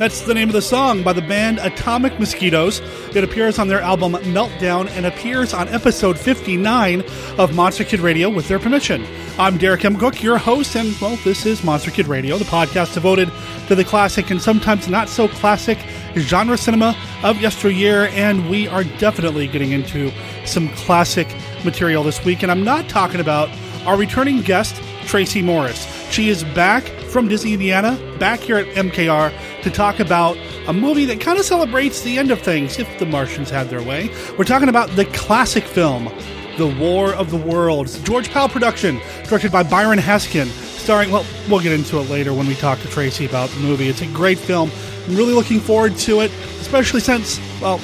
That's the name of the song by the band Atomic Mosquitoes. It appears on their album Meltdown and appears on episode 59 of Monster Kid Radio with their permission. I'm Derek M. Koch, your host, and well, this is Monster Kid Radio, the podcast devoted to the classic and sometimes not so classic genre cinema of yesteryear. And we are definitely getting into some classic material this week. And I'm not talking about our returning guest, Tracy Morris. She is back from Disney, Indiana, back here at MKR to talk about a movie that kind of celebrates the end of things, if the Martians had their way. We're talking about the classic film, The War of the Worlds, George Pal production, directed by Byron Haskin, starring, well, we'll get into it later when we talk to Tracy about the movie. It's a great film. I'm really looking forward to it, especially since, well,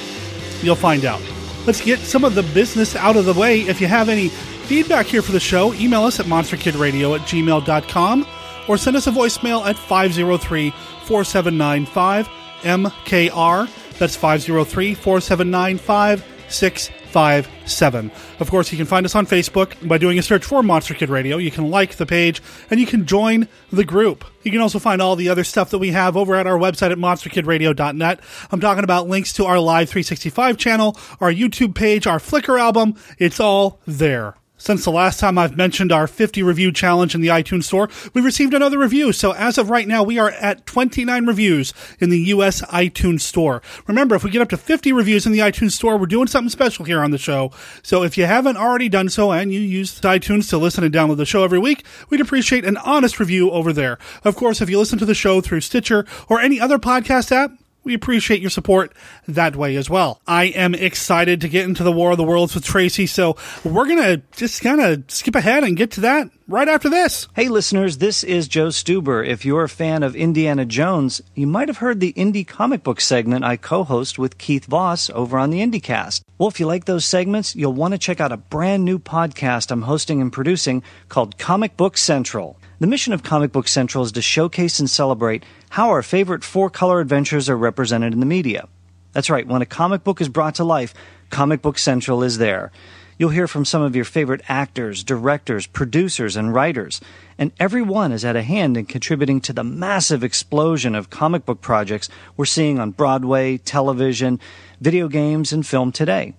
you'll find out. Let's get some of the business out of the way. If you have any feedback here for the show, email us at monsterkidradio at gmail.com or send us a voicemail at 503 4795 MKR. That's 503 479 5657. Of course, you can find us on Facebook by doing a search for Monster Kid Radio. You can like the page and you can join the group. You can also find all the other stuff that we have over at our website at monsterkidradio.net. I'm talking about links to our Live 365 channel, our YouTube page, our Flickr album. It's all there. Since the last time I've mentioned our 50 review challenge in the iTunes store, we received another review. So as of right now, we are at 29 reviews in the US iTunes store. Remember, if we get up to 50 reviews in the iTunes store, we're doing something special here on the show. So if you haven't already done so and you use iTunes to listen and download the show every week, we'd appreciate an honest review over there. Of course, if you listen to the show through Stitcher or any other podcast app, we appreciate your support that way as well. I am excited to get into the War of the Worlds with Tracy, so we're going to just kind of skip ahead and get to that right after this. Hey, listeners, this is Joe Stuber. If you're a fan of Indiana Jones, you might have heard the indie comic book segment I co host with Keith Voss over on the IndyCast. Well, if you like those segments, you'll want to check out a brand new podcast I'm hosting and producing called Comic Book Central. The mission of Comic Book Central is to showcase and celebrate how our favorite four color adventures are represented in the media. That's right, when a comic book is brought to life, Comic Book Central is there. You'll hear from some of your favorite actors, directors, producers, and writers, and everyone has had a hand in contributing to the massive explosion of comic book projects we're seeing on Broadway, television, video games, and film today.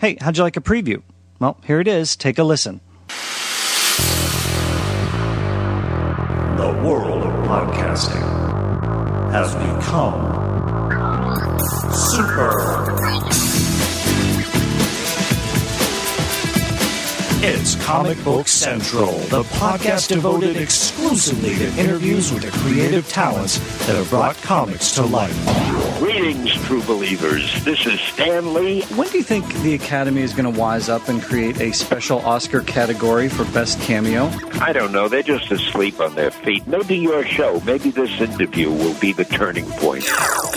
Hey, how'd you like a preview? Well, here it is. Take a listen. World of podcasting has become super. It's Comic Book Central, the podcast devoted exclusively to interviews with the creative talents that have brought comics to life. Greetings, true believers. This is Stan Lee. When do you think the Academy is going to wise up and create a special Oscar category for Best Cameo? I don't know. They're just asleep on their feet. Maybe your show, maybe this interview will be the turning point.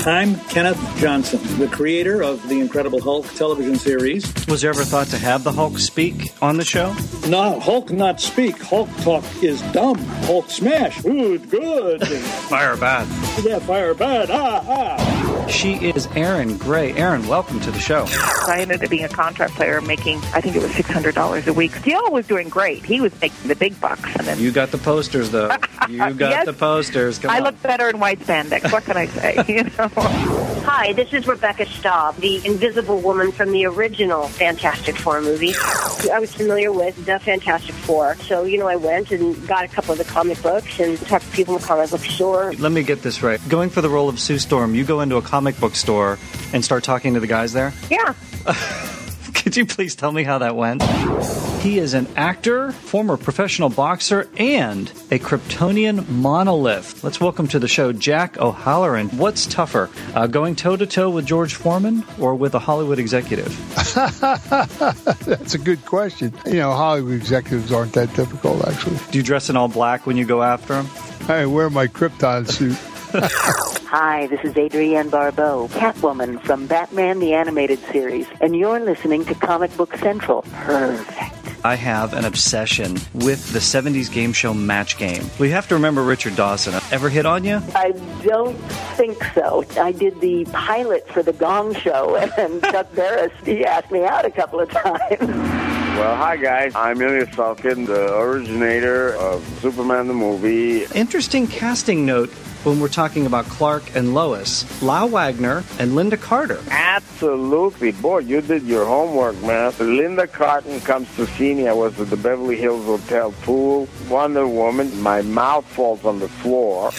I'm Kenneth Johnson, the creator of the Incredible Hulk television series. Was there ever thought to have the Hulk speak on the show? No, Hulk not speak. Hulk talk is dumb. Hulk smash. Good, good. Fire bad. yeah, fire bad. Ah, ah. She is Erin Gray. Erin, welcome to the show. I ended up being a contract player making, I think it was $600 a week. Gil was doing great. He was making the big bucks. And then You got the posters, though. You got Yes. the posters. Come I on. look better in white spandex. What can I say? You know? Hi, this is Rebecca Staab, the Invisible Woman from the original Fantastic Four movie. I was familiar with the Fantastic Four, so you know I went and got a couple of the comic books and talked to people in the comic book store. Let me get this right. Going for the role of Sue Storm, you go into a comic book store and start talking to the guys there? Yeah. Could you please tell me how that went? He is an actor, former professional boxer, and a Kryptonian monolith. Let's welcome to the show Jack O'Halloran. What's tougher, uh, going toe to toe with George Foreman or with a Hollywood executive? That's a good question. You know, Hollywood executives aren't that difficult, actually. Do you dress in all black when you go after him? I wear my Krypton suit. Hi, this is Adrienne Barbeau, Catwoman from Batman the Animated Series, and you're listening to Comic Book Central. Perfect. I have an obsession with the 70s game show Match Game. We have to remember Richard Dawson. Ever hit on you? I don't think so. I did the pilot for the Gong Show, and Chuck Barris, he asked me out a couple of times. Well, hi guys. I'm Ilya Salkind, the originator of Superman the movie. Interesting casting note. When we're talking about Clark and Lois, Lyle Waggoner and Lynda Carter. Absolutely. Boy, you did your homework, man. Lynda Carter comes to see me. I was at the Beverly Hills Hotel pool. Wonder Woman. My mouth falls on the floor.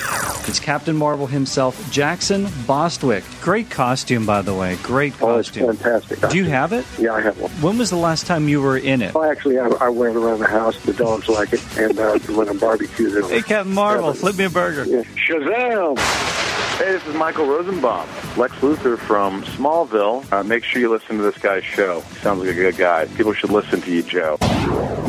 It's Captain Marvel himself, Jackson Bostwick. Great costume, by the way. Great Oh, it's costume. fantastic. Do you have it? Yeah, I have one. When was the last time you were in it? Well, actually, I, I wear it around the house. The dogs like it, and uh, when I'm barbecued, Hey, Captain Marvel, flip me a burger. Shazam! Hey, this is Michael Rosenbaum, Lex Luthor from Smallville. Uh, make sure you listen to this guy's show. He sounds like a good guy. People should listen to you, Joe.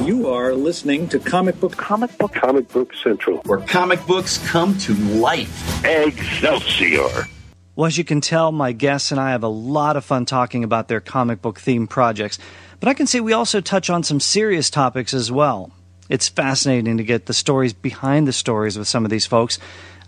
You are listening to Comic Book Comic Book Comic Book Central, where comic books come to life. Excelsior. Well, as you can tell, my guests and I have a lot of fun talking about their comic book themed projects. But I can see we also touch on some serious topics as well. It's fascinating to get the stories behind the stories with some of these folks.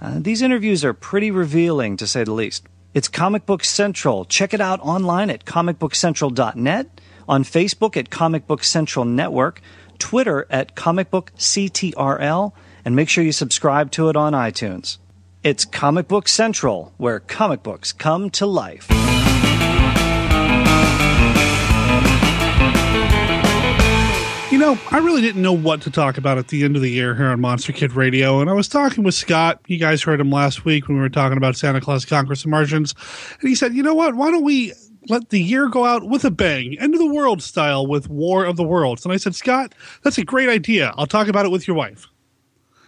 Uh, these interviews are pretty revealing, to say the least. It's Comic Book Central. Check it out online at comicbookcentral.net, on Facebook at Comic Book Central Network, Twitter at Comic Book CTRL, and make sure you subscribe to it on iTunes. It's Comic Book Central, where comic books come to life. Know, I really didn't know what to talk about at the end of the year here on Monster Kid Radio, and I was talking with Scott. You guys heard him last week when we were talking about Santa Claus Conquers the Martians, and he said, "You know what? Why don't we let the year go out with a bang, end of the world style with War of the Worlds?" And I said, "Scott, that's a great idea. I'll talk about it with your wife."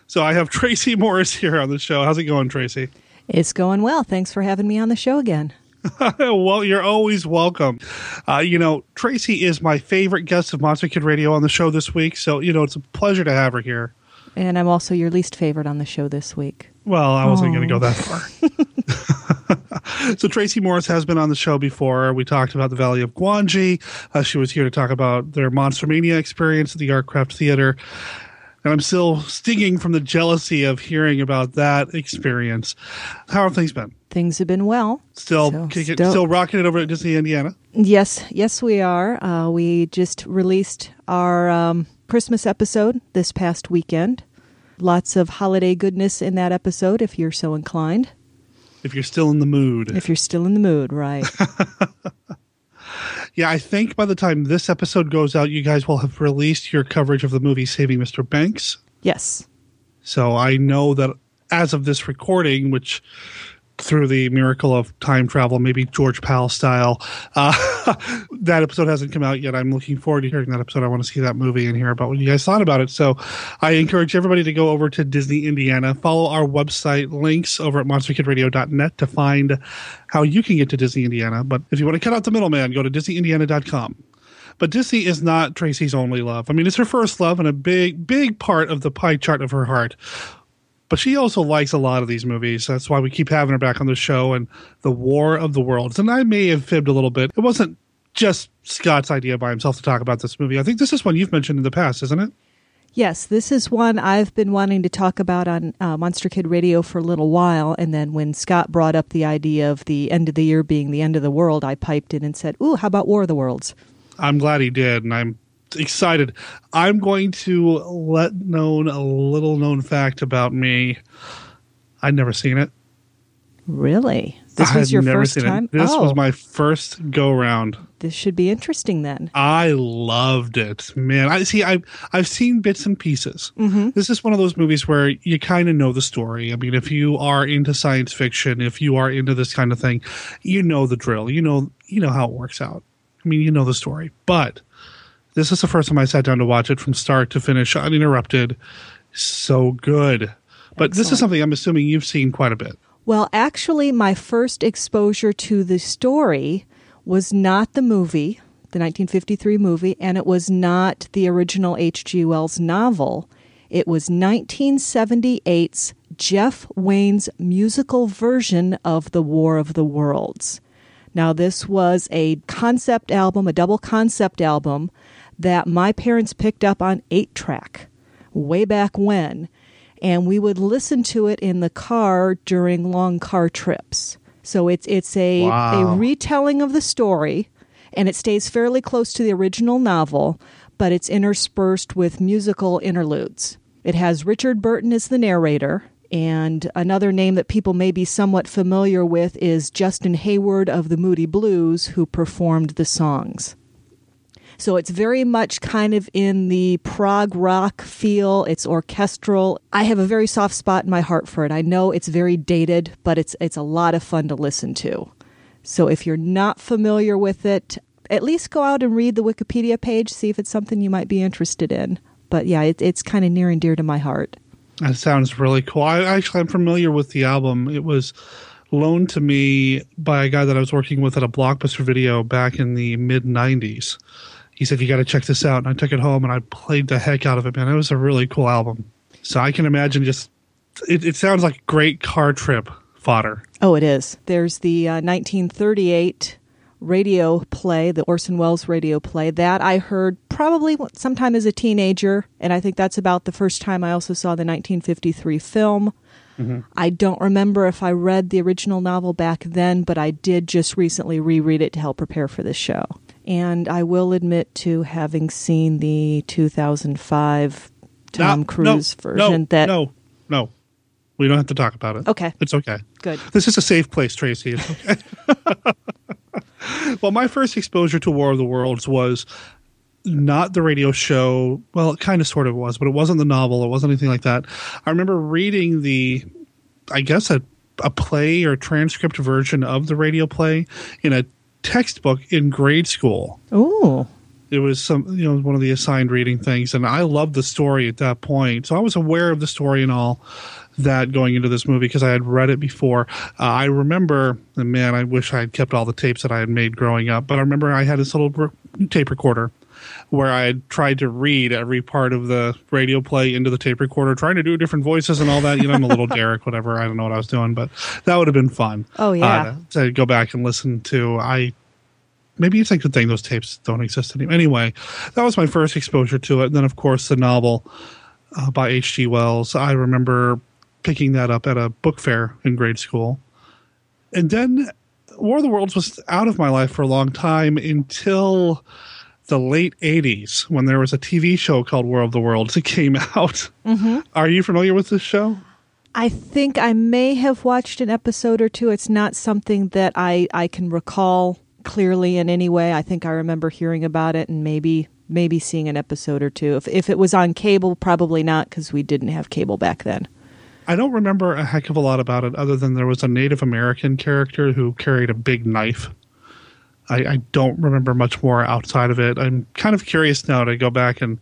So I have Tracy Morris here on the show. How's it going, Tracy? It's going well. Thanks for having me on the show again. well, you're always welcome. Uh, you know, Tracy is my favorite guest of Monster Kid Radio on the show this week, so you know it's a pleasure to have her here. And I'm also your least favorite on the show this week. Well, I wasn't going to go that far. so Tracy Morris has been on the show before. We talked about the Valley of Gwangi. Uh, she was here to talk about their Monster Mania experience at the Artcraft Theater. And I'm still stinging from the jealousy of hearing about that experience. How have things been? Things have been well. Still, So, still rocking it over at Disney Indiana. Yes, yes, we are. Uh, we just released our um, Christmas episode this past weekend. Lots of holiday goodness in that episode, if you're so inclined. If you're still in the mood. If you're still in the mood, right. Yeah, I think by the time this episode goes out, you guys will have released your coverage of the movie Saving Mr. Banks. yes. So I know that as of this recording, which through the miracle of time travel, maybe George Pal style, uh, that episode hasn't come out yet. I'm looking forward to hearing that episode. I want to see that movie and hear about what you guys thought about it. So I encourage everybody to go over to Disney Indiana, follow our website links over at monsterkidradio.net to find how you can get to Disney Indiana. But if you want to cut out the middleman, go to disneyindiana.com. But Disney is not Tracy's only love. I mean, it's her first love and a big, big part of the pie chart of her heart. But she also likes a lot of these movies. That's why we keep having her back on the show and The War of the Worlds. And I may have fibbed a little bit. It wasn't just Scott's idea by himself to talk about this movie. I think this is one you've mentioned in the past, isn't it? Yes, this is one I've been wanting to talk about on uh, Monster Kid Radio for a little while. And then when Scott brought up the idea of the end of the year being the end of the world, I piped in and said, Ooh, how about War of the Worlds? I'm glad he did, and I'm excited. I'm going to let known a little known fact about me. I'd never seen it. Really? This I was your never first seen time? It. This oh, was my first go round. this should be interesting then. I loved it, man. I see. I've I've seen bits and pieces. Mm-hmm. This is one of those movies where you kind of know the story. I mean, if you are into science fiction, if you are into this kind of thing, you know the drill. You know you know how it works out. I mean, you know the story. But this is the first time I sat down to watch it from start to finish, uninterrupted. So good. But this is something I'm assuming you've seen quite a bit. Well, actually, my first exposure to the story was not the movie, the 1953 movie, and it was not the original H.G. Wells novel. It was 1978's Jeff Wayne's musical version of The War of the Worlds. Now, this was a concept album, a double concept album that my parents picked up on 8 track way back when and we would listen to it in the car during long car trips. So it's it's a Wow. a retelling of the story, and it stays fairly close to the original novel, but it's interspersed with musical interludes. It has Richard Burton as the narrator. And another name that people may be somewhat familiar with is Justin Hayward of the Moody Blues, who performed the songs. So it's very much kind of in the prog rock feel. It's orchestral. I have a very soft spot in my heart for it. I know it's very dated, but it's it's a lot of fun to listen to. So if you're not familiar with it, at least go out and read the Wikipedia page, see if it's something you might be interested in. But yeah, it, it's kind of near and dear to my heart. That sounds really cool. I actually I'm familiar with the album. It was loaned to me by a guy that I was working with at a Blockbuster video back in the mid '90s he said, You got to check this out. And I took it home and I played the heck out of it, man. It was a really cool album. So I can imagine just, it, it sounds like great car trip fodder. Oh, it is. There's the uh, 1938 radio play, the Orson Welles radio play. That I heard probably sometime as a teenager. And I think that's about the first time I also saw the 1953 film. Mm-hmm. I don't remember if I read the original novel back then, but I did just recently reread it to help prepare for this show and I will admit to having seen the 2005 Tom no, Cruise no, version. No, that no, no, we don't have to talk about it. Okay, it's okay. Good. This is a safe place, Tracy. It's okay. well, my first exposure to War of the Worlds was not the radio show. Well, it kind of sort of was, but it wasn't the novel. It wasn't anything like that. I remember reading the, I guess a a play or transcript version of the radio play in a textbook in grade school. Oh. It was some, you know, one of the assigned reading things, and I loved the story at that point. So I was aware of the story and all that going into this movie because I had read it before. Uh, I remember, and man, I wish I had kept all the tapes that I had made growing up. But I remember I had this little tape recorder where I tried to read every part of the radio play into the tape recorder, trying to do different voices and all that. You know, I'm a little Derek, whatever. I don't know what I was doing, but that would have been fun. Oh yeah, uh, to go back and listen to. I maybe it's a good thing those tapes don't exist anymore. Anyway, that was my first exposure to it. And then, of course, the novel uh, by H.G. Wells. I remember picking that up at a book fair in grade school. And then War of the Worlds was out of my life for a long time until the late 80s when there was a TV show called War of the Worlds that came out. Mm-hmm. Are you familiar with this show? I think I may have watched an episode or two. It's not something that I, I can recall clearly in any way. I think I remember hearing about it and maybe maybe seeing an episode or two. If if it was on cable, probably not because we didn't have cable back then. I don't remember a heck of a lot about it other than there was a Native American character who carried a big knife. I, I don't remember much more outside of it. I'm kind of curious now to go back and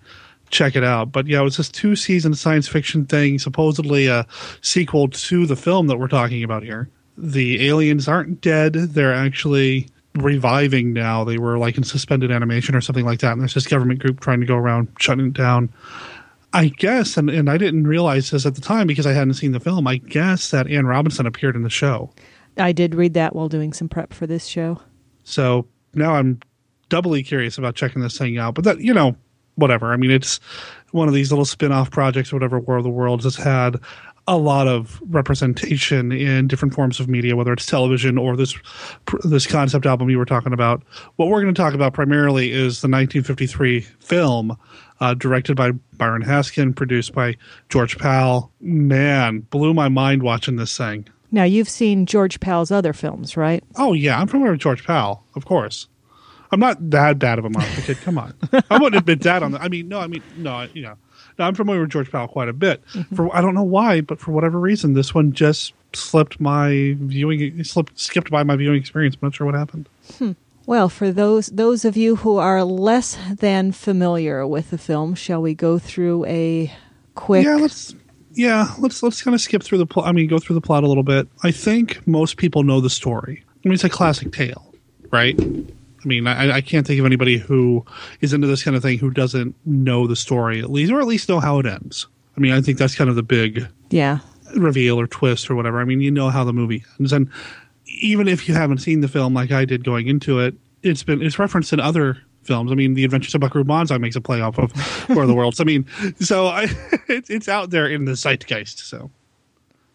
check it out. But yeah, it was this two season science fiction thing, supposedly a sequel to the film that we're talking about here. The aliens aren't dead, they're actually reviving now. They were like in suspended animation or something like that. And there's this government group trying to go around shutting it down. I guess, and, and I didn't realize this at the time because I hadn't seen the film. I guess that Ann Robinson appeared in the show. I did read that while doing some prep for this show. So now I'm doubly curious about checking this thing out. But that, you know, whatever. I mean, it's one of these little spin off projects or whatever War of the Worlds has had a lot of representation in different forms of media, whether it's television or this this concept album you were talking about. What we're going to talk about primarily is the 1953 film, uh, directed by Byron Haskin, produced by George Pal. Man, blew my mind watching this thing. Now you've seen George Pal's other films, right? Oh yeah, I'm familiar with George Pal, of course. I'm not that bad of a monster kid. Come on, I wouldn't admit that on the. I mean, no, I mean, no, you know. Now, I'm familiar with George Pal quite a bit. Mm-hmm. For I don't know why, but for whatever reason, this one just slipped my viewing slipped skipped by my viewing experience. I'm not sure what happened. Hmm. Well, for those those of you who are less than familiar with the film, shall we go through a quick? Yeah, let's. Yeah, let's let's kind of skip through the plot. I mean, go through the plot a little bit. I think most people know the story. I mean, it's a classic tale, right? I mean, I, I, can't think of anybody who is into this kind of thing who doesn't know the story at least, or at least know how it ends. I mean, I think that's kind of the big yeah reveal or twist or whatever. I mean, you know how the movie ends, and even if you haven't seen the film like I did going into it, it's been it's referenced in other films. I mean, The Adventures of Buckaroo Banzai makes a play off of War of the Worlds. I mean, so I, it, it's out there in the zeitgeist. So,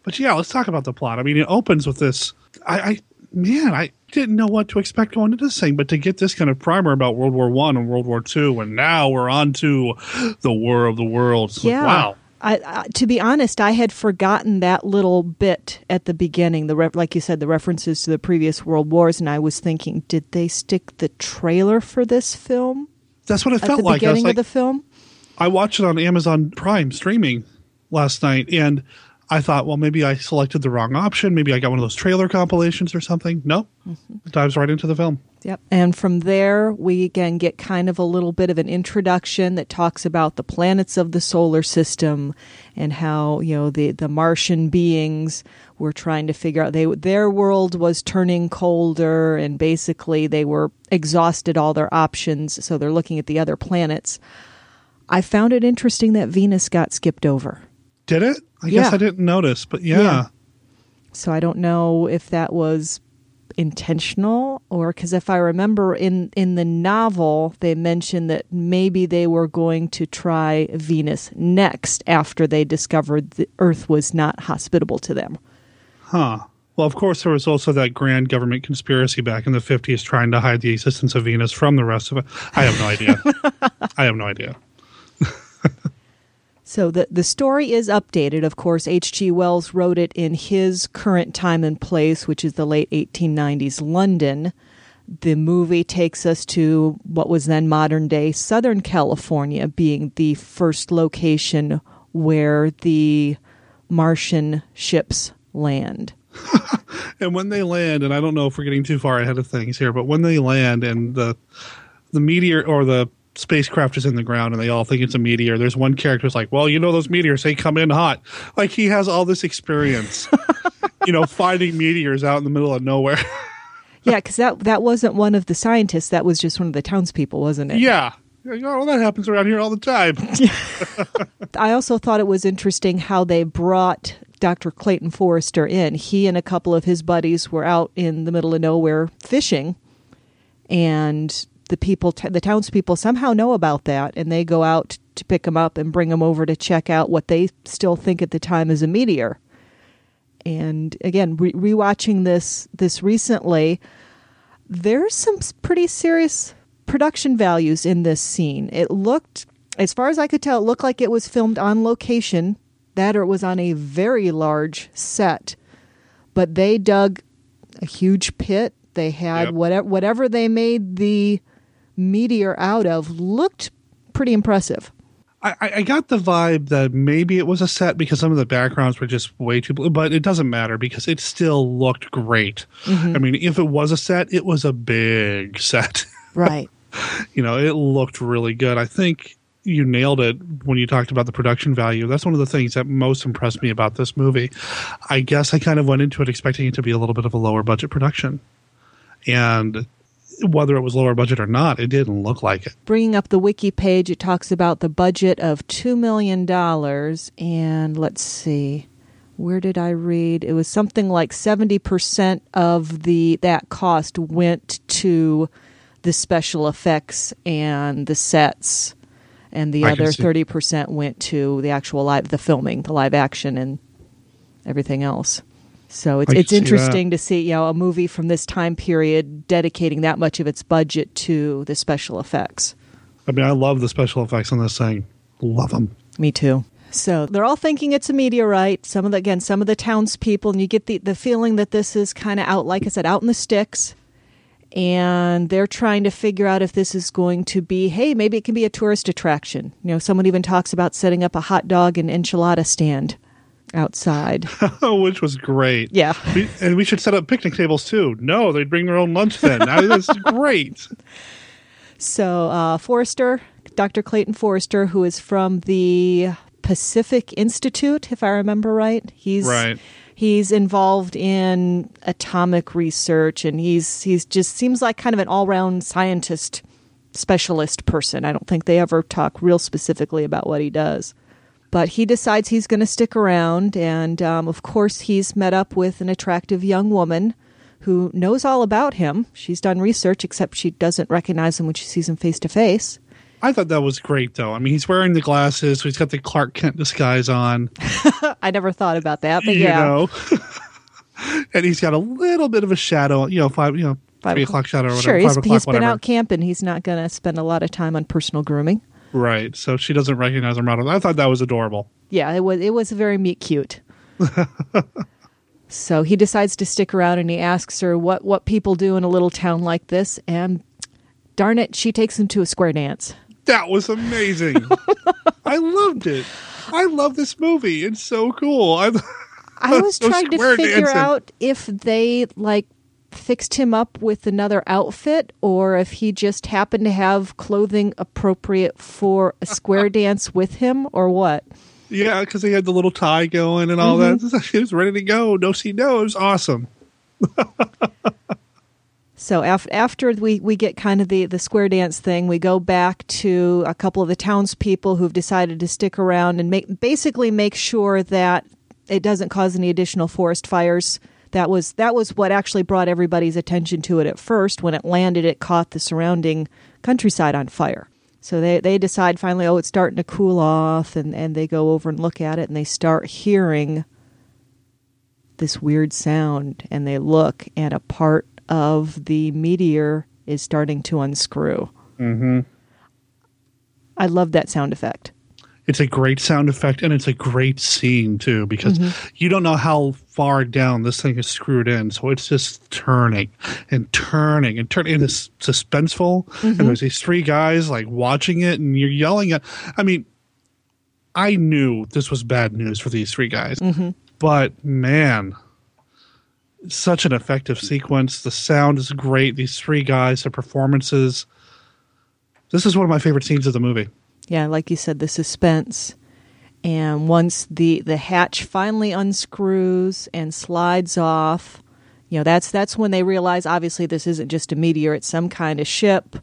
but yeah, let's talk about the plot. I mean, it opens with this. I, I man, I didn't know what to expect going into this thing, but to get this kind of primer about World War One and World War Two, and now we're on to the War of the Worlds. Yeah. Like, wow. I, I, to be honest, I had forgotten that little bit at the beginning. The re- like you said, the references to the previous world wars, and I was thinking, did they stick the trailer for this film? That's what it at felt the like. Beginning like- of the film. I watched it on Amazon Prime streaming last night, and I thought, well, maybe I selected the wrong option. Maybe I got one of those trailer compilations or something. No, mm-hmm. it dives right into the film. Yep. And from there, we again get kind of a little bit of an introduction that talks about the planets of the solar system and how you know the the Martian beings were trying to figure out they their world was turning colder and basically they were exhausted all their options, so they're looking at the other planets. I found it interesting that Venus got skipped over. Did it? I Yeah. guess I didn't notice, but yeah. Yeah. So I don't know if that was intentional or because if I remember in in the novel they mentioned that maybe they were going to try Venus next after they discovered the Earth was not hospitable to them. Huh. Well, of course, there was also that grand government conspiracy back in the 50s trying to hide the existence of Venus from the rest of it. I have no idea. I have no idea. So the the story is updated. Of course, H.G. Wells wrote it in his current time and place, which is the late 1890s London. The movie takes us to what was then modern day Southern California, being the first location where the Martian ships land. And when they land, and I don't know if we're getting too far ahead of things here, but when they land and the the meteor or the spacecraft is in the ground and they all think it's a meteor, there's one character who's like, "Well, you know those meteors, they come in hot." Like he has all this experience, you know, finding meteors out in the middle of nowhere. Yeah, because that that wasn't one of the scientists. That was just one of the townspeople, wasn't it? yeah. Like, Oh, well, that happens around here all the time. I also thought it was interesting how they brought Dr. Clayton Forrester in. He and a couple of his buddies were out in the middle of nowhere fishing, and the people, the townspeople, somehow know about that, and they go out to pick them up and bring them over to check out what they still think at the time is a meteor. And again, re- rewatching this this recently, there's some pretty serious production values in this scene. It looked, as far as I could tell, it looked like it was filmed on location, that or it was on a very large set. But they dug a huge pit. They had Yep. whatever whatever they made the meteor out of looked pretty impressive. I, I got the vibe that maybe it was a set because some of the backgrounds were just way too blue, but it doesn't matter because it still looked great. Mhm. I mean, if it was a set, it was a big set. Right. you know, it looked really good. I think you nailed it when you talked about the production value. That's one of the things that most impressed me about this movie. I guess I kind of went into it expecting it to be a little bit of a lower budget production. And whether it was lower budget or not, it didn't look like it. bringing up the wiki page, it talks about the budget of two million dollars, and let's see, where did I read? It was something like seventy percent of the that cost went to the special effects and the sets, and the I other thirty percent went to the actual live, the filming, the live action, and everything else. So it's I it's interesting to see you know a movie from this time period dedicating that much of its budget to the special effects. I mean, I love the special effects on this thing. Love them. Me too. So they're all thinking it's a meteorite. Some of the again, some of the townspeople, and you get the the feeling that this is kind of out, like I said, out in the sticks, and they're trying to figure out if this is going to be, hey, maybe it can be a tourist attraction. You know, someone even talks about setting up a hot dog and enchilada stand outside. Which was great. Yeah. We, and we should set up picnic tables too. No, they'd bring their own lunch then. That's great. So, uh, Forrester, Dr. Clayton Forrester, who is from the Pacific Institute, if I remember right, he's Right. he's involved in atomic research, and he's he's just seems like kind of an all round scientist specialist person. I don't think they ever talk real specifically about what he does. But he decides he's going to stick around, and um, of course, he's met up with an attractive young woman who knows all about him. She's done research, except she doesn't recognize him when she sees him face to face. I thought that was great, though. I mean, he's wearing the glasses, so he's got the Clark Kent disguise on. I never thought about that, but you yeah. know, and he's got a little bit of a shadow. You know, five. You know, three o'clock shadow or whatever. Sure, five he's, o'clock, he's been out camping. He's not going to spend a lot of time on personal grooming. Right. So she doesn't recognize him right away. I thought that was adorable. Yeah, it was it was very meet cute. so he decides to stick around and he asks her what what people do in a little town like this and darn it, she takes him to a square dance. That was amazing. I loved it. I love this movie. It's so cool. I I was so trying to figure dancing. out if they like fixed him up with another outfit or if he just happened to have clothing appropriate for a square dance with him or what. Yeah, because he had the little tie going and all Mm-hmm. that. He was ready to go. No, see, no, it was awesome. So af- after we, we get kind of the, the square dance thing, we go back to a couple of the townspeople who've decided to stick around and make basically make sure that it doesn't cause any additional forest fires. That was that was what actually brought everybody's attention to it at first. When it landed, it caught the surrounding countryside on fire. So they, they decide finally, oh, it's starting to cool off, and, and they go over and look at it, and they start hearing this weird sound, and they look, and a part of the meteor is starting to unscrew. Mm-hmm. I love that sound effect. It's a great sound effect and it's a great scene too because Mhm. you don't know how far down this thing is screwed in. So it's just turning and turning and turning and it's suspenseful. Mhm. And there's these three guys like watching it and you're yelling at I mean, I knew this was bad news for these three guys. Mhm. But man, such an effective sequence. The sound is great. These three guys, the performances. This is one of my favorite scenes of the movie. Yeah, like you said, the suspense. And once the, the hatch finally unscrews and slides off, you know, that's that's when they realize obviously this isn't just a meteor, it's some kind of ship.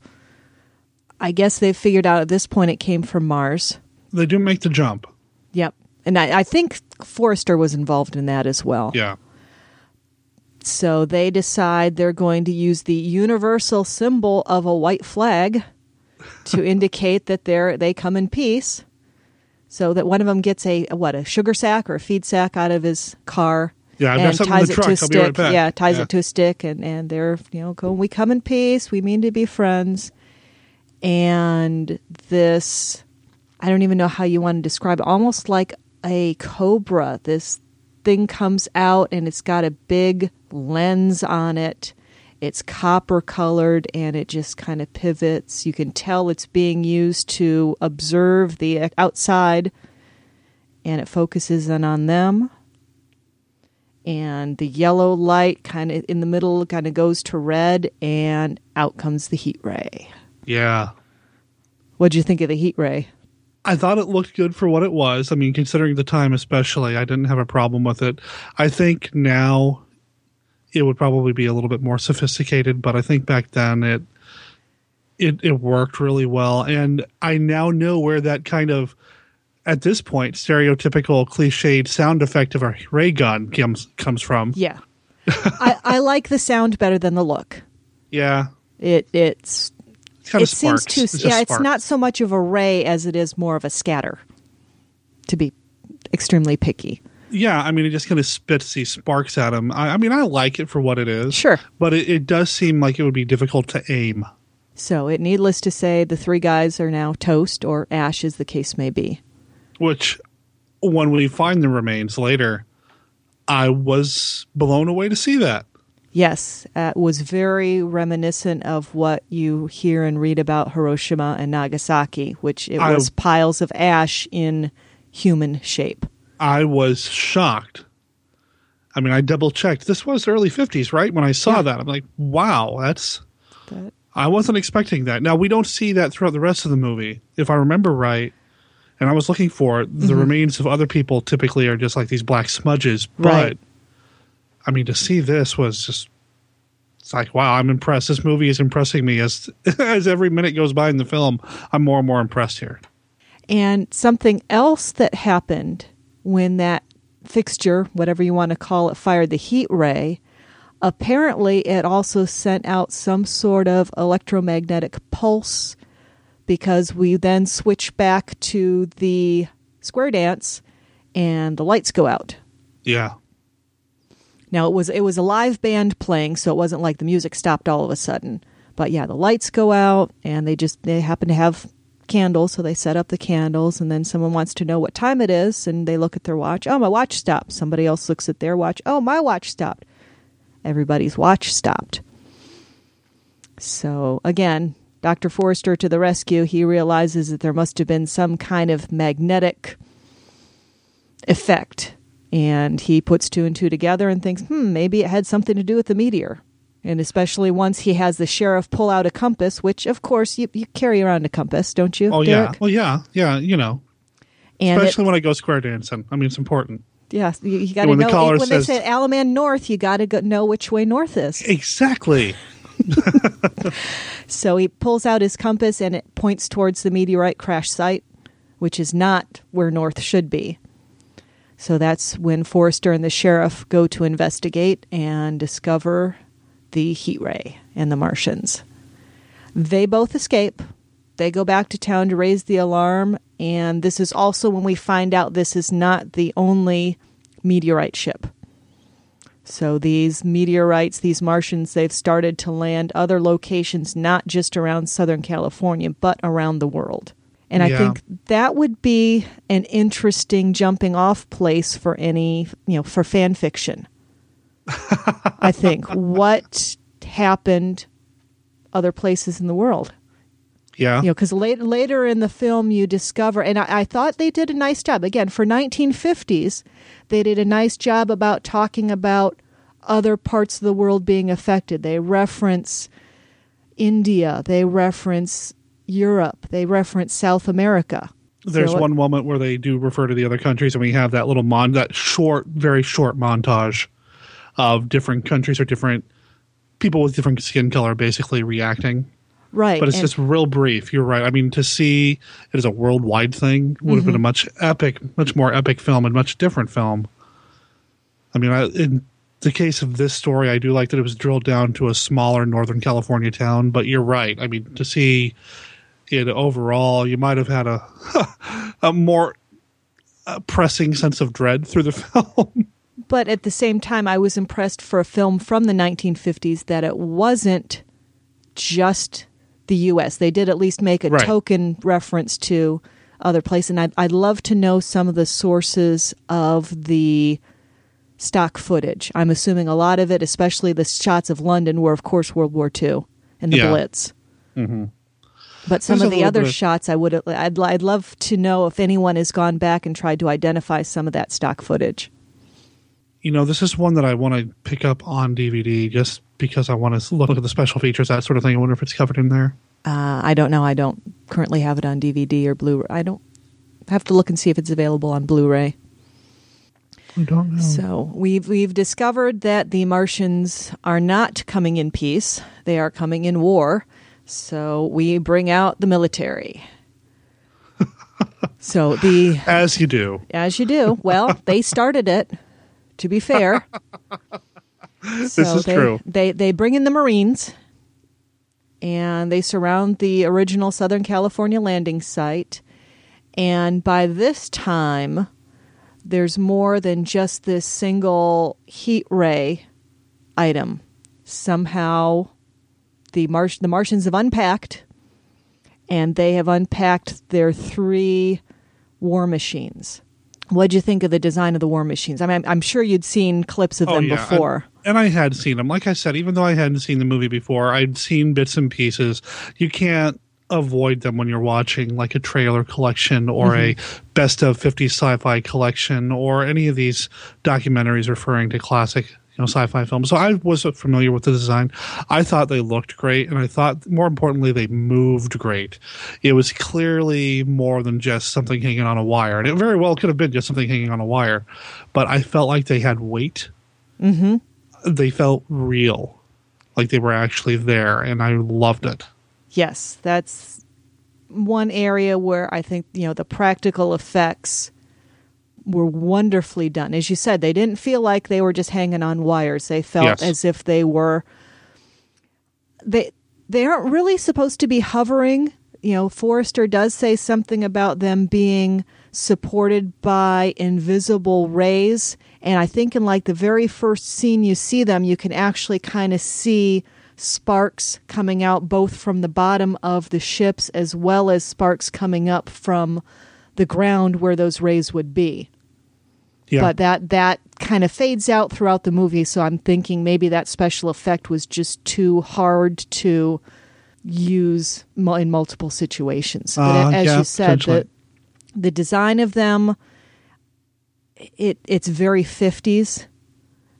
I guess they've figured out at this point it came from Mars. They do make the jump. Yep. And I, I think Forrester was involved in that as well. Yeah. So they decide they're going to use the universal symbol of a white flag to indicate that they're they come in peace. So that one of them gets a, a what a sugar sack or a feed sack out of his car. Yeah, and ties it to a truck. I'll be right stick. Yeah, ties Yeah. it to a stick, and and they're you know going. We come in peace. We mean to be friends. And this, I don't even know how you want to describe it. Almost like a cobra. This thing comes out and it's got a big lens on it. It's copper colored and it just kind of pivots. You can tell it's being used to observe the outside and it focuses in on them. And the yellow light kind of in the middle kind of goes to red and out comes the heat ray. Yeah. What'd you think of the heat ray? I thought it looked good for what it was. I mean, considering the time, especially, I didn't have a problem with it. I think now it would probably be a little bit more sophisticated, but I think back then it it it worked really well, and I now know where that kind of at this point stereotypical cliched sound effect of a ray gun comes comes from. Yeah. I, I like the sound better than the look. Yeah, It it's it seems sparks. too It's yeah. It's sparks. not so much of a ray as it is more of a scatter. To be extremely picky. Yeah, I mean, it just kind of spits these sparks at him. I, I mean, I like it for what it is. Sure. But it, it does seem like it would be difficult to aim. So it needless to say, the three guys are now toast or ash, as the case may be. Which, when we find the remains later, I was blown away to see that. Yes, uh, it was very reminiscent of what you hear and read about Hiroshima and Nagasaki, which it I- was piles of ash in human shape. I was shocked. I mean, I double checked. This was early 50s, right? When I saw that, I'm like, wow, that's. That- I wasn't expecting that. Now, we don't see that throughout the rest of the movie, if I remember right. And I was looking for it. The Mhm. remains of other people typically are just like these black smudges. But, Right. I mean, to see this was just. It's like, wow, I'm impressed. This movie is impressing me as as every minute goes by in the film. I'm more and more impressed here. And something else that happened when that fixture, whatever you want to call it, fired the heat ray, apparently it also sent out some sort of electromagnetic pulse because we then switch back to the square dance and the lights go out. Yeah. Now it was it was a live band playing, so it wasn't like the music stopped all of a sudden. But yeah, the lights go out and they just they happen to have candles, so they set up the candles, and then someone wants to know what time it is, and they look at their watch. Oh, my watch stopped. Somebody else looks at their watch. Oh, my watch stopped. Everybody's watch stopped. So, again, Dr. Forrester to the rescue. He realizes that there must have been some kind of magnetic effect. And he puts two and two together and thinks, hmm, maybe it had something to do with the meteor. And especially once he has the sheriff pull out a compass, which, of course, you, you carry around a compass, don't you? Oh, Derek? yeah. Well, yeah. Yeah. You know, And it- especially when I go square dancing. I mean, it's important. Yeah, you, you got to the know caller when says- they say Alaman North, you got to go, know which way north is. Exactly. So he pulls out his compass and it points towards the meteorite crash site, which is not where north should be. So that's when Forrester and the sheriff go to investigate and discover the heat ray and the Martians. They both escape. They go back to town to raise the alarm, and this is also when we find out this is not the only meteorite ship. So these meteorites, these Martians, they've started to land other locations, not just around Southern California, but around the world. And I think that would be an interesting jumping off place for any, you know, for fan fiction. I think what happened other places in the world. Yeah. You know, because late, later in the film, you discover, and I, I thought they did a nice job. Again, for 1950s, they did a nice job about talking about other parts of the world being affected. They reference India, they reference Europe, they reference South America. There's So one moment where they do refer to the other countries, and we have that little mon that short, very short montage of different countries or different people with different skin color basically reacting. Right. But it's just real brief. You're right. I mean, to see it as a worldwide thing would have been a Mhm. much epic, much more epic film and much different film. I mean, I, in the case of this story, I do like that it was drilled down to a smaller Northern California town. But you're right. I mean, to see it overall, you might have had a a more uh, pressing sense of dread through the film. But at the same time, I was impressed for a film from the 1950s that it wasn't just the U.S. They did at least make a Right. token reference to other places, and I'd, I'd love to know some of the sources of the stock footage. I'm assuming a lot of it, especially the shots of London, were of course World War II and the Yeah. Blitz. mm-hmm. But some There's of the other of- shots, I would I'd I'd love to know if anyone has gone back and tried to identify some of that stock footage. You know, this is one that I want to pick up on DVD just because I want to look at the special features, that sort of thing. I wonder if it's covered in there. Uh, I don't know. I don't currently have it on DVD or Blu. I don't have to look and see if it's available on Blu-ray. I don't know. So we've we've discovered that the Martians are not coming in peace; they are coming in war. So we bring out the military. so the as you do, as you do. Well, they started it. To be fair, This So is they, true. They they bring in the Marines, and they surround the original Southern California landing site. And by this time, there's more than just this single heat ray item. Somehow, the Mar- the Martians have unpacked, and they have unpacked their three war machines. What'd you think of the design of the war machines? I mean, I'm, I'm sure you'd seen clips of oh, them Oh, yeah. before. And, and I had seen them. Like I said, even though I hadn't seen the movie before, I'd seen bits and pieces. You can't avoid them when you're watching like a trailer collection or a mm-hmm. best of 50 sci-fi collection or any of these documentaries referring to classic you know sci-fi films. So i was familiar with the design. I thought they looked great and i thought more importantly they moved great. It was clearly more than just something hanging on a wire and it very well could have been just something hanging on a wire but i felt like they had weight. Mm-hmm. they felt real like they were actually there and i loved it. Yes, that's one area where I think, you know, the practical effects were wonderfully done. As you said, they didn't feel like they were just hanging on wires. They felt Yes. as if they were they they aren't really supposed to be hovering. You know, Forrester does say something about them being supported by invisible rays, and I think in like the very first scene you see them, you can actually kind of see sparks coming out both from the bottom of the ships as well as sparks coming up from the ground where those rays would be. Yeah. But that that kind of fades out throughout the movie, so I'm thinking maybe that special effect was just too hard to use in multiple situations. But Uh, as yeah, you said, the the design of them it it's very 50s.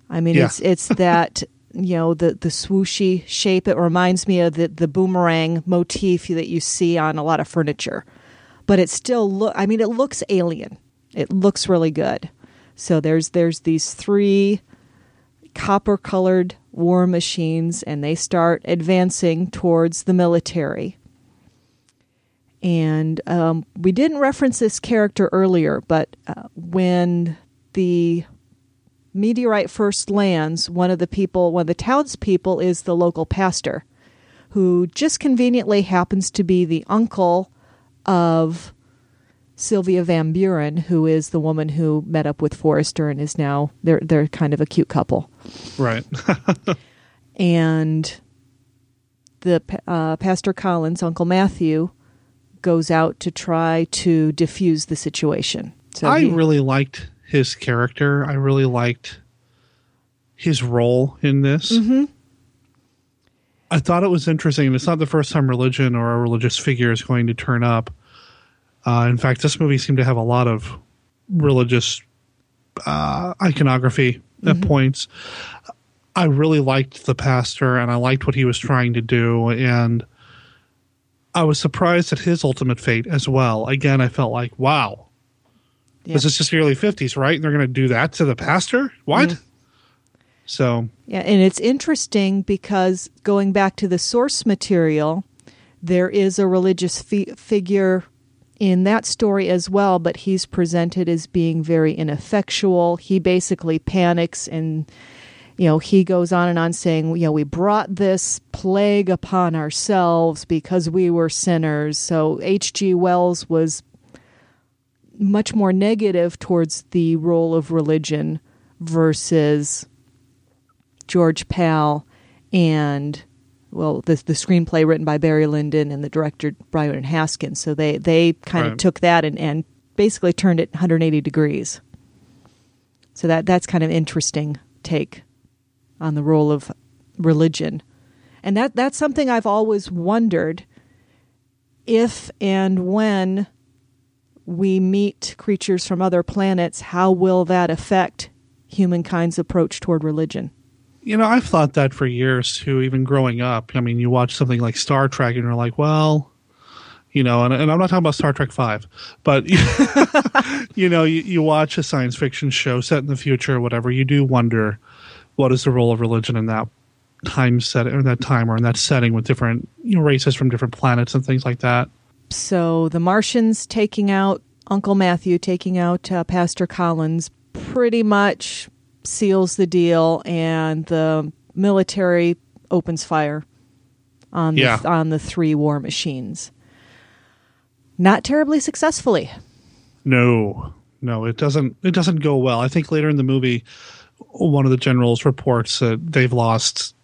I mean, Yeah. it's it's that you know the the swooshy shape. It reminds me of the the boomerang motif that you see on a lot of furniture, but it still look. I mean, it looks alien. It looks really good. So there's there's these three copper colored war machines, and they start advancing towards the military. And um, we didn't reference this character earlier, but uh, when the meteorite first lands, one of the people, one of the townspeople is the local pastor, who just conveniently happens to be the uncle of Sylvia Van Buren, who is the woman who met up with Forrester and is now they're they're kind of a cute couple. Right. and the uh, Pastor Collins, Uncle Matthew, goes out to try to diffuse the situation. So I he- really liked his character. I really liked his role in this. Mhm. I thought it was interesting. It's not the first time religion or a religious figure is going to turn up. Uh, in fact, this movie seemed to have a lot of religious uh, iconography at points. I really liked the pastor and I liked what he was trying to do. And I was surprised at his ultimate fate as well. Again, I felt like, wow, this is just the early 50s, right? And they're going to do that to the pastor? What? Mhm. So, Yeah, and it's interesting because going back to the source material, there is a religious fi- figure in that story as well, but he's presented as being very ineffectual. He basically panics and you know, he goes on and on saying, you know, we brought this plague upon ourselves because we were sinners. So H.G. Wells was much more negative towards the role of religion versus George Pal and well the the screenplay written by Barré Lyndon and the director Byron Haskins. So they they kind of took that and, and basically turned it 180 degrees. So that that's kind of interesting take on the role of religion. And that that's something I've always wondered if and when we meet creatures from other planets, how will that affect humankind's approach toward religion? You know, I've thought that for years too, even growing up. I mean, you watch something like Star Trek and you're like, well, you know, and, and I'm not talking about Star Trek 5, but, you know, you, you watch a science fiction show set in the future or whatever, you do wonder what is the role of religion in that time set or that time or in that setting with different you know, races from different planets and things like that. So the Martians taking out Uncle Matthew, taking out uh, Pastor Collins, pretty much seals the deal, and the military opens fire on the, Yeah. on the three war machines. Not terribly successfully. No, no, it doesn't. It doesn't go well. I think later in the movie, one of the generals reports that they've lost.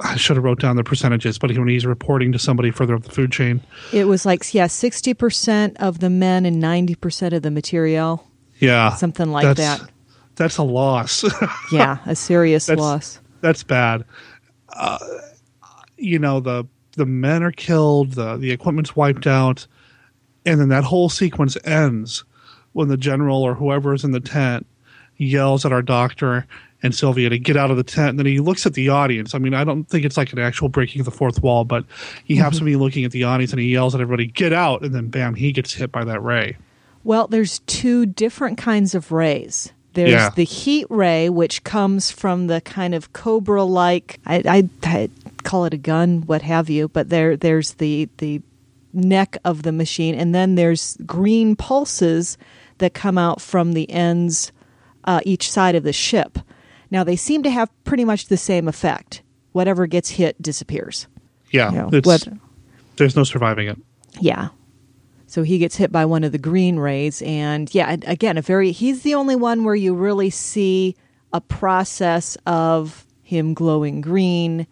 I should have wrote down the percentages, but when he's reporting to somebody further up the food chain, It was like yeah, sixty percent of the men and ninety percent of the material. yeah, Something like that. That's a loss. Yeah, a serious That's- loss. That's bad. Uh, you know the the men are killed, the the equipment's wiped out, and then that whole sequence ends when the general or whoever is in the tent yells at our doctor and Sylvia to get out of the tent. And then he looks at the audience. I mean, I don't think it's like an actual breaking of the fourth wall, but he happens to be looking at the audience and he yells at everybody, "Get out!" And then bam, he gets hit by that ray. Well, there's two different kinds of rays. There's Yeah. the heat ray, which comes from the kind of cobra like, I, I, I call it a gun, what have you, but there, there's the, the neck of the machine, and then there's green pulses that come out from the ends uh, each side of the ship. Now, they seem to have pretty much the same effect. Whatever gets hit disappears. Yeah, You know, there's no surviving it. Yeah. So he gets hit by one of the green rays, and yeah, again, a very he's the only one where you really see a process of him glowing green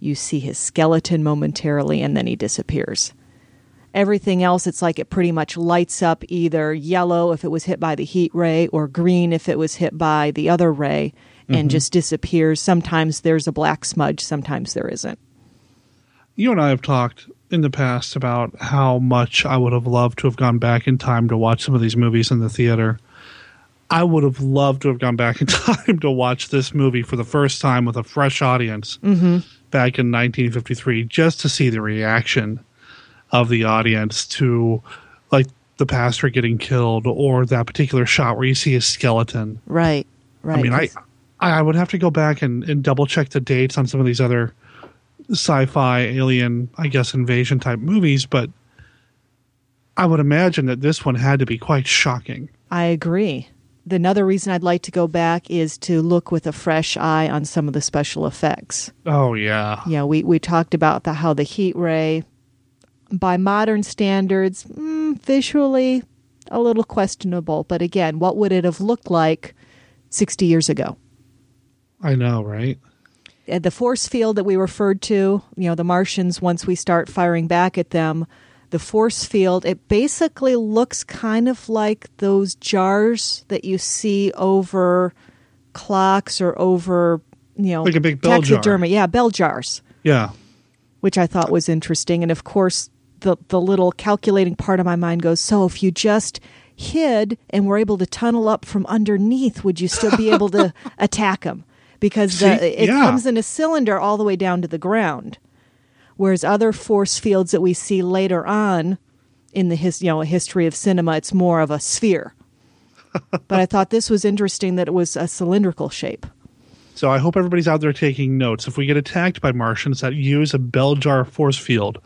You see his skeleton momentarily, and then he disappears. Everything else, it's like it pretty much lights up either yellow if it was hit by the heat ray or green if it was hit by the other ray and Mhm. just disappears. Sometimes there's a black smudge, sometimes there isn't. You and I have talked in the past about how much I would have loved to have gone back in time to watch some of these movies in the theater. I would have loved to have gone back in time to watch this movie for the first time with a fresh audience Mm-hmm. back in 1953 just to see the reaction of the audience to like the pastor getting killed or that particular shot where you see a skeleton. Right, right. I mean, I I would have to go back and, and double check the dates on some of these other sci-fi alien, I guess, invasion type movies, but I would imagine that this one had to be quite shocking. I agree. The- Another reason I'd like to go back is to look with a fresh eye on some of the special effects. Oh yeah, Yeah, we, we talked about the, how the heat ray, by modern standards, mm, visually a little questionable. But again, what would it have looked like 60 years ago? I know, right? Uh, The force field that we referred to, you know, the Martians, once we start firing back at them, the force field, it basically looks kind of like those jars that you see over clocks or over, you know, Like a big bell jar. Yeah, bell jars. Yeah. which I thought was interesting. And of course, the the little calculating part of my mind goes, so if you just hid and were able to tunnel up from underneath, would you still be able to attack them? Because the, it yeah. comes in a cylinder all the way down to the ground, whereas other force fields that we see later on in the his, you know history of cinema, it's more of a sphere. but I thought this was interesting that it was a cylindrical shape. So I hope everybody's out there taking notes. If we get attacked by Martians that use a bell jar force field,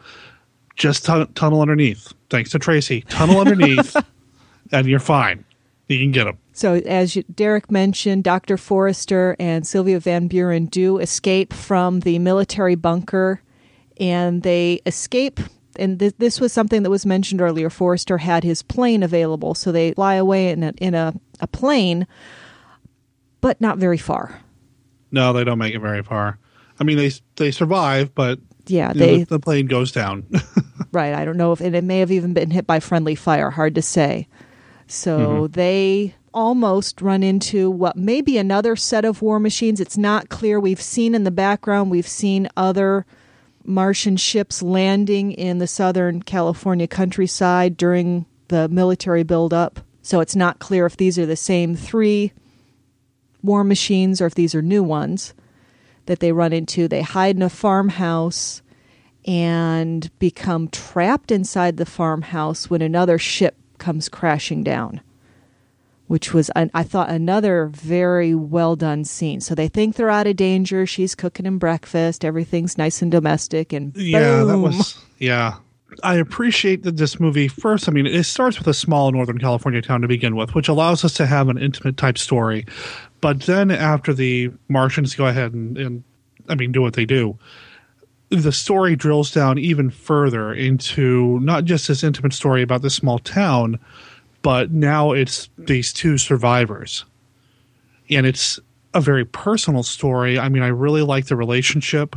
just tun- tunnel underneath. Thanks to Tracy, tunnel underneath, and you're fine. You can get them. So, as you, Derek mentioned, Dr. Forrester and Sylvia Van Buren do escape from the military bunker, and they escape. And th- this was something that was mentioned earlier. Forrester had his plane available, so they fly away in a, in a, a plane, but not very far. No, they don't make it very far. I mean, they they survive, but Yeah, you know, they- the, the plane goes down. Right. I don't know if and it may have even been hit by friendly fire. Hard to say. So mm-hmm. they almost run into what may be another set of war machines. It's not clear. We've seen in the background, we've seen other Martian ships landing in the southern California countryside during the military buildup. So it's not clear if these are the same three war machines or if these are new ones that they run into. They hide in a farmhouse and become trapped inside the farmhouse when another ship comes crashing down, which was, I I thought, another very well done scene. So they think they're out of danger. She's cooking him breakfast. Everything's nice and domestic. And yeah, that was yeah. I appreciate that this movie first. I mean, it starts with a small Northern California town to begin with, which allows us to have an intimate type story. But then after the Martians go ahead and, and I mean, do what they do, the story drills down even further into not just this intimate story about this small town, but now it's these two survivors. And it's a very personal story. I mean, I really like the relationship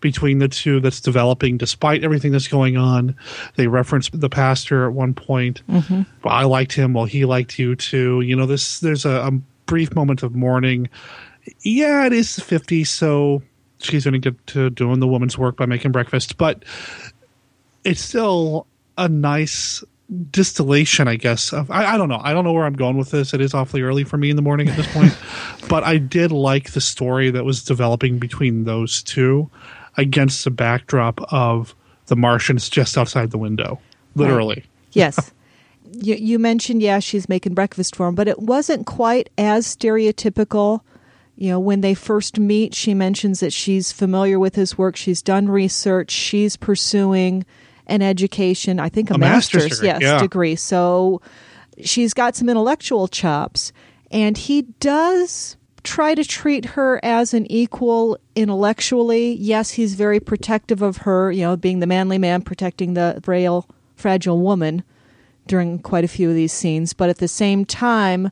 between the two that's developing despite everything that's going on. They reference the pastor at one point. Mhm. I liked him. Well, he liked you too. You know, this there's a, a brief moment of mourning. Yeah, it is the 50s, so she's going to get to doing the woman's work by making breakfast, but it's still a nice distillation, I guess. Of, I, I don't know. I don't know where I'm going with this. It is awfully early for me in the morning at this point, but I did like the story that was developing between those two against the backdrop of the Martians just outside the window, literally. yes. You, you mentioned, yeah, she's making breakfast for him, but it wasn't quite as stereotypical. You know, when they first meet, she mentions that she's familiar with his work. She's done research. She's pursuing an education, I think a, A master's master's, degree, yes, yeah. degree. So she's got some intellectual chops. And he does try to treat her as an equal intellectually. Yes, he's very protective of her, you know, being the manly man protecting the frail, fragile woman during quite a few of these scenes. But at the same time,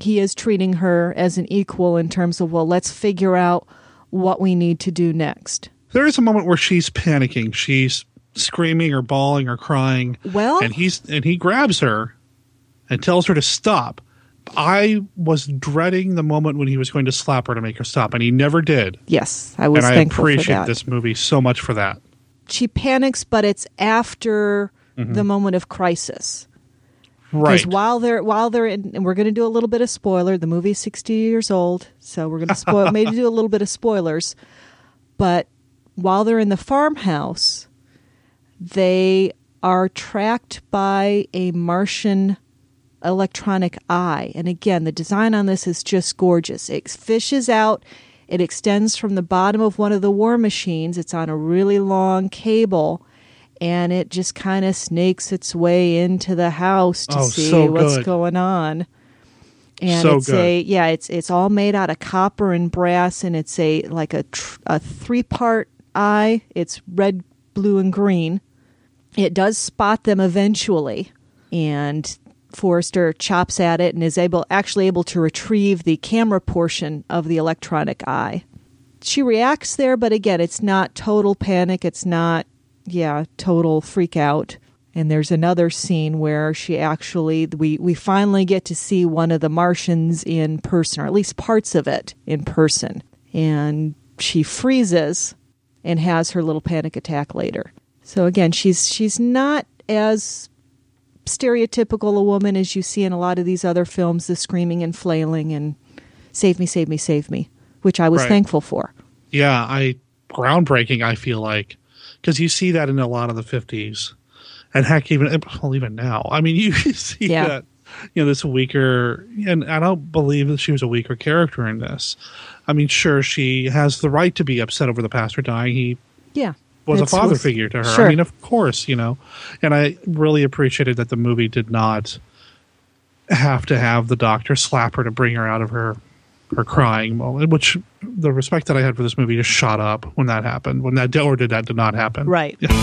he is treating her as an equal in terms of, well, let's figure out what we need to do next. There is a moment where she's panicking. She's screaming or bawling or crying. Well, and he's and he grabs her and tells her to stop. I was dreading the moment when he was going to slap her to make her stop, and he never did. Yes, I was and I appreciate this movie so much for that. She panics, but it's after Mhm. the moment of crisis. Right. Because while they're while they're in, and we're going to do a little bit of spoiler. The movie's sixty years old, so we're going to spoil. maybe do a little bit of spoilers. But while they're in the farmhouse, they are tracked by a Martian electronic eye. And again, the design on this is just gorgeous. It fishes out. It extends from the bottom of one of the war machines. It's on a really long cable and it just kind of snakes its way into the house to Oh, see so what's going on. And So it's good. a yeah, it's it's all made out of copper and brass, and it's a like a tr- a three part eye. It's red, blue, and green. It does spot them eventually, and Forrester chops at it and is able actually able to retrieve the camera portion of the electronic eye. She reacts there, but again, it's not total panic. It's not yeah, total freak out. And there's another scene where she actually we we finally get to see one of the Martians in person, or at least parts of it in person. And she freezes and has her little panic attack later. So again, she's she's not as stereotypical a woman as you see in a lot of these other films, the screaming and flailing and save me, save me, save me, which I was Right. thankful for. Yeah, I groundbreaking. I feel like because you see that in a lot of the fifties, and heck, even eh, well, even now. I mean, you see Yeah. that you know this weaker, and I don't believe that she was a weaker character in this. I mean, sure, she has the right to be upset over the pastor dying. He Yeah. Was a father was- figure to her. Sure. I mean, of course, you know, and I really appreciated that the movie did not have to have the doctor slap her to bring her out of her her crying moment. Which the respect that I had for this movie just shot up when that happened. When that or did that did not happen? Right. All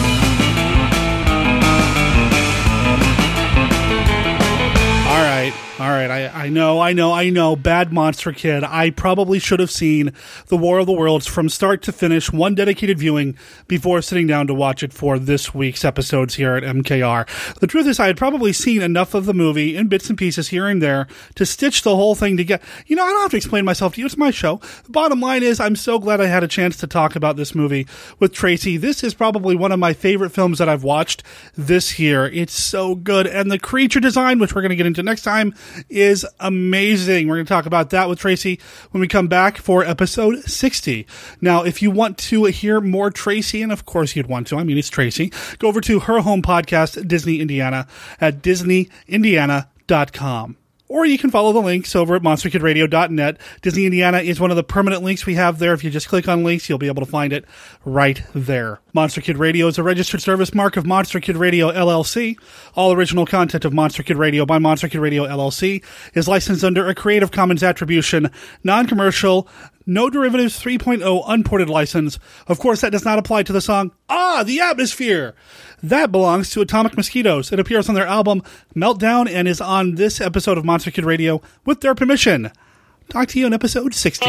All right. I, I know, I know, I know. Bad Monster Kid. I probably should have seen The War of the Worlds from start to finish, one dedicated viewing before sitting down to watch it for this week's episodes here at MKR. The truth is, I had probably seen enough of the movie in bits and pieces here and there to stitch the whole thing together. You know, I don't have to explain myself to you. It's my show. The bottom line is, I'm so glad I had a chance to talk about this movie with Tracy. This is probably one of my favorite films that I've watched this year. It's so good. And the creature design, which we're going to get into next time, is amazing. We're going to talk about that with Tracy when we come back for episode 60. Now, if you want to hear more Tracy, and of course you'd want to, I mean, it's Tracy, go over to her home podcast, Disney Indiana, at disneyindiana.com. Or you can follow the links over at monsterkidradio.net. Disney Indiana is one of the permanent links we have there. If you just click on links, you'll be able to find it right there. Monster Kid Radio is a registered service mark of Monster Kid Radio LLC. All original content of Monster Kid Radio by Monster Kid Radio LLC is licensed under a Creative Commons Attribution, non-commercial, no derivatives 3.0 unported license. Of course, that does not apply to the song Ah, the Atmosphere. That belongs to Atomic Mosquitoes. It appears on their album Meltdown and is on this episode of Monster Kid Radio with their permission. Talk to you in episode 60.